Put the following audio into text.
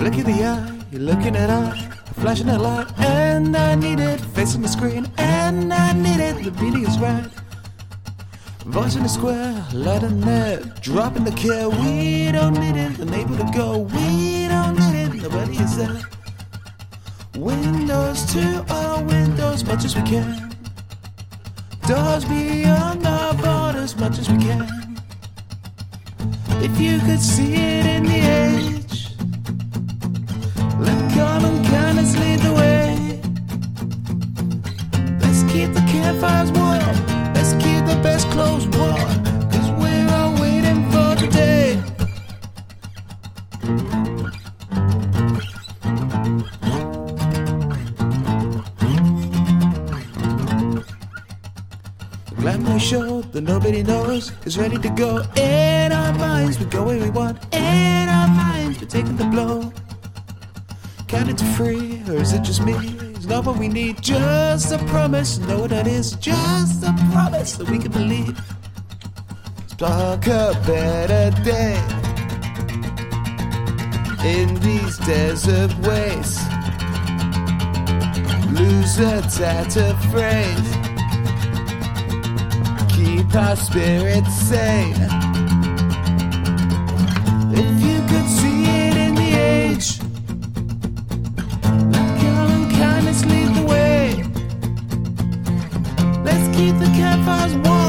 look in the eye, you're looking at eye, flashing a light, and I need it, facing the screen, and I need it, the beating is right. Voice in the square, light on net, dropping the care, we don't need it, unable to go, we don't need it, nobody is there. Windows to our windows, much as we can. Doors beyond our borders, much as we can. If you could see it in the Glamour show that nobody knows is ready to go. In our minds, we go where we want. In our minds, we're taking the blow. Count it to free, or is it just me? It's not what we need, just a promise. Know what that is? Just a promise that we can believe. Spark a better day in these desert wastes. Lose a tattered phrase. Our spirits sane. If you could see it in the age. Common kindness lead the way. Let's keep the campfires warm.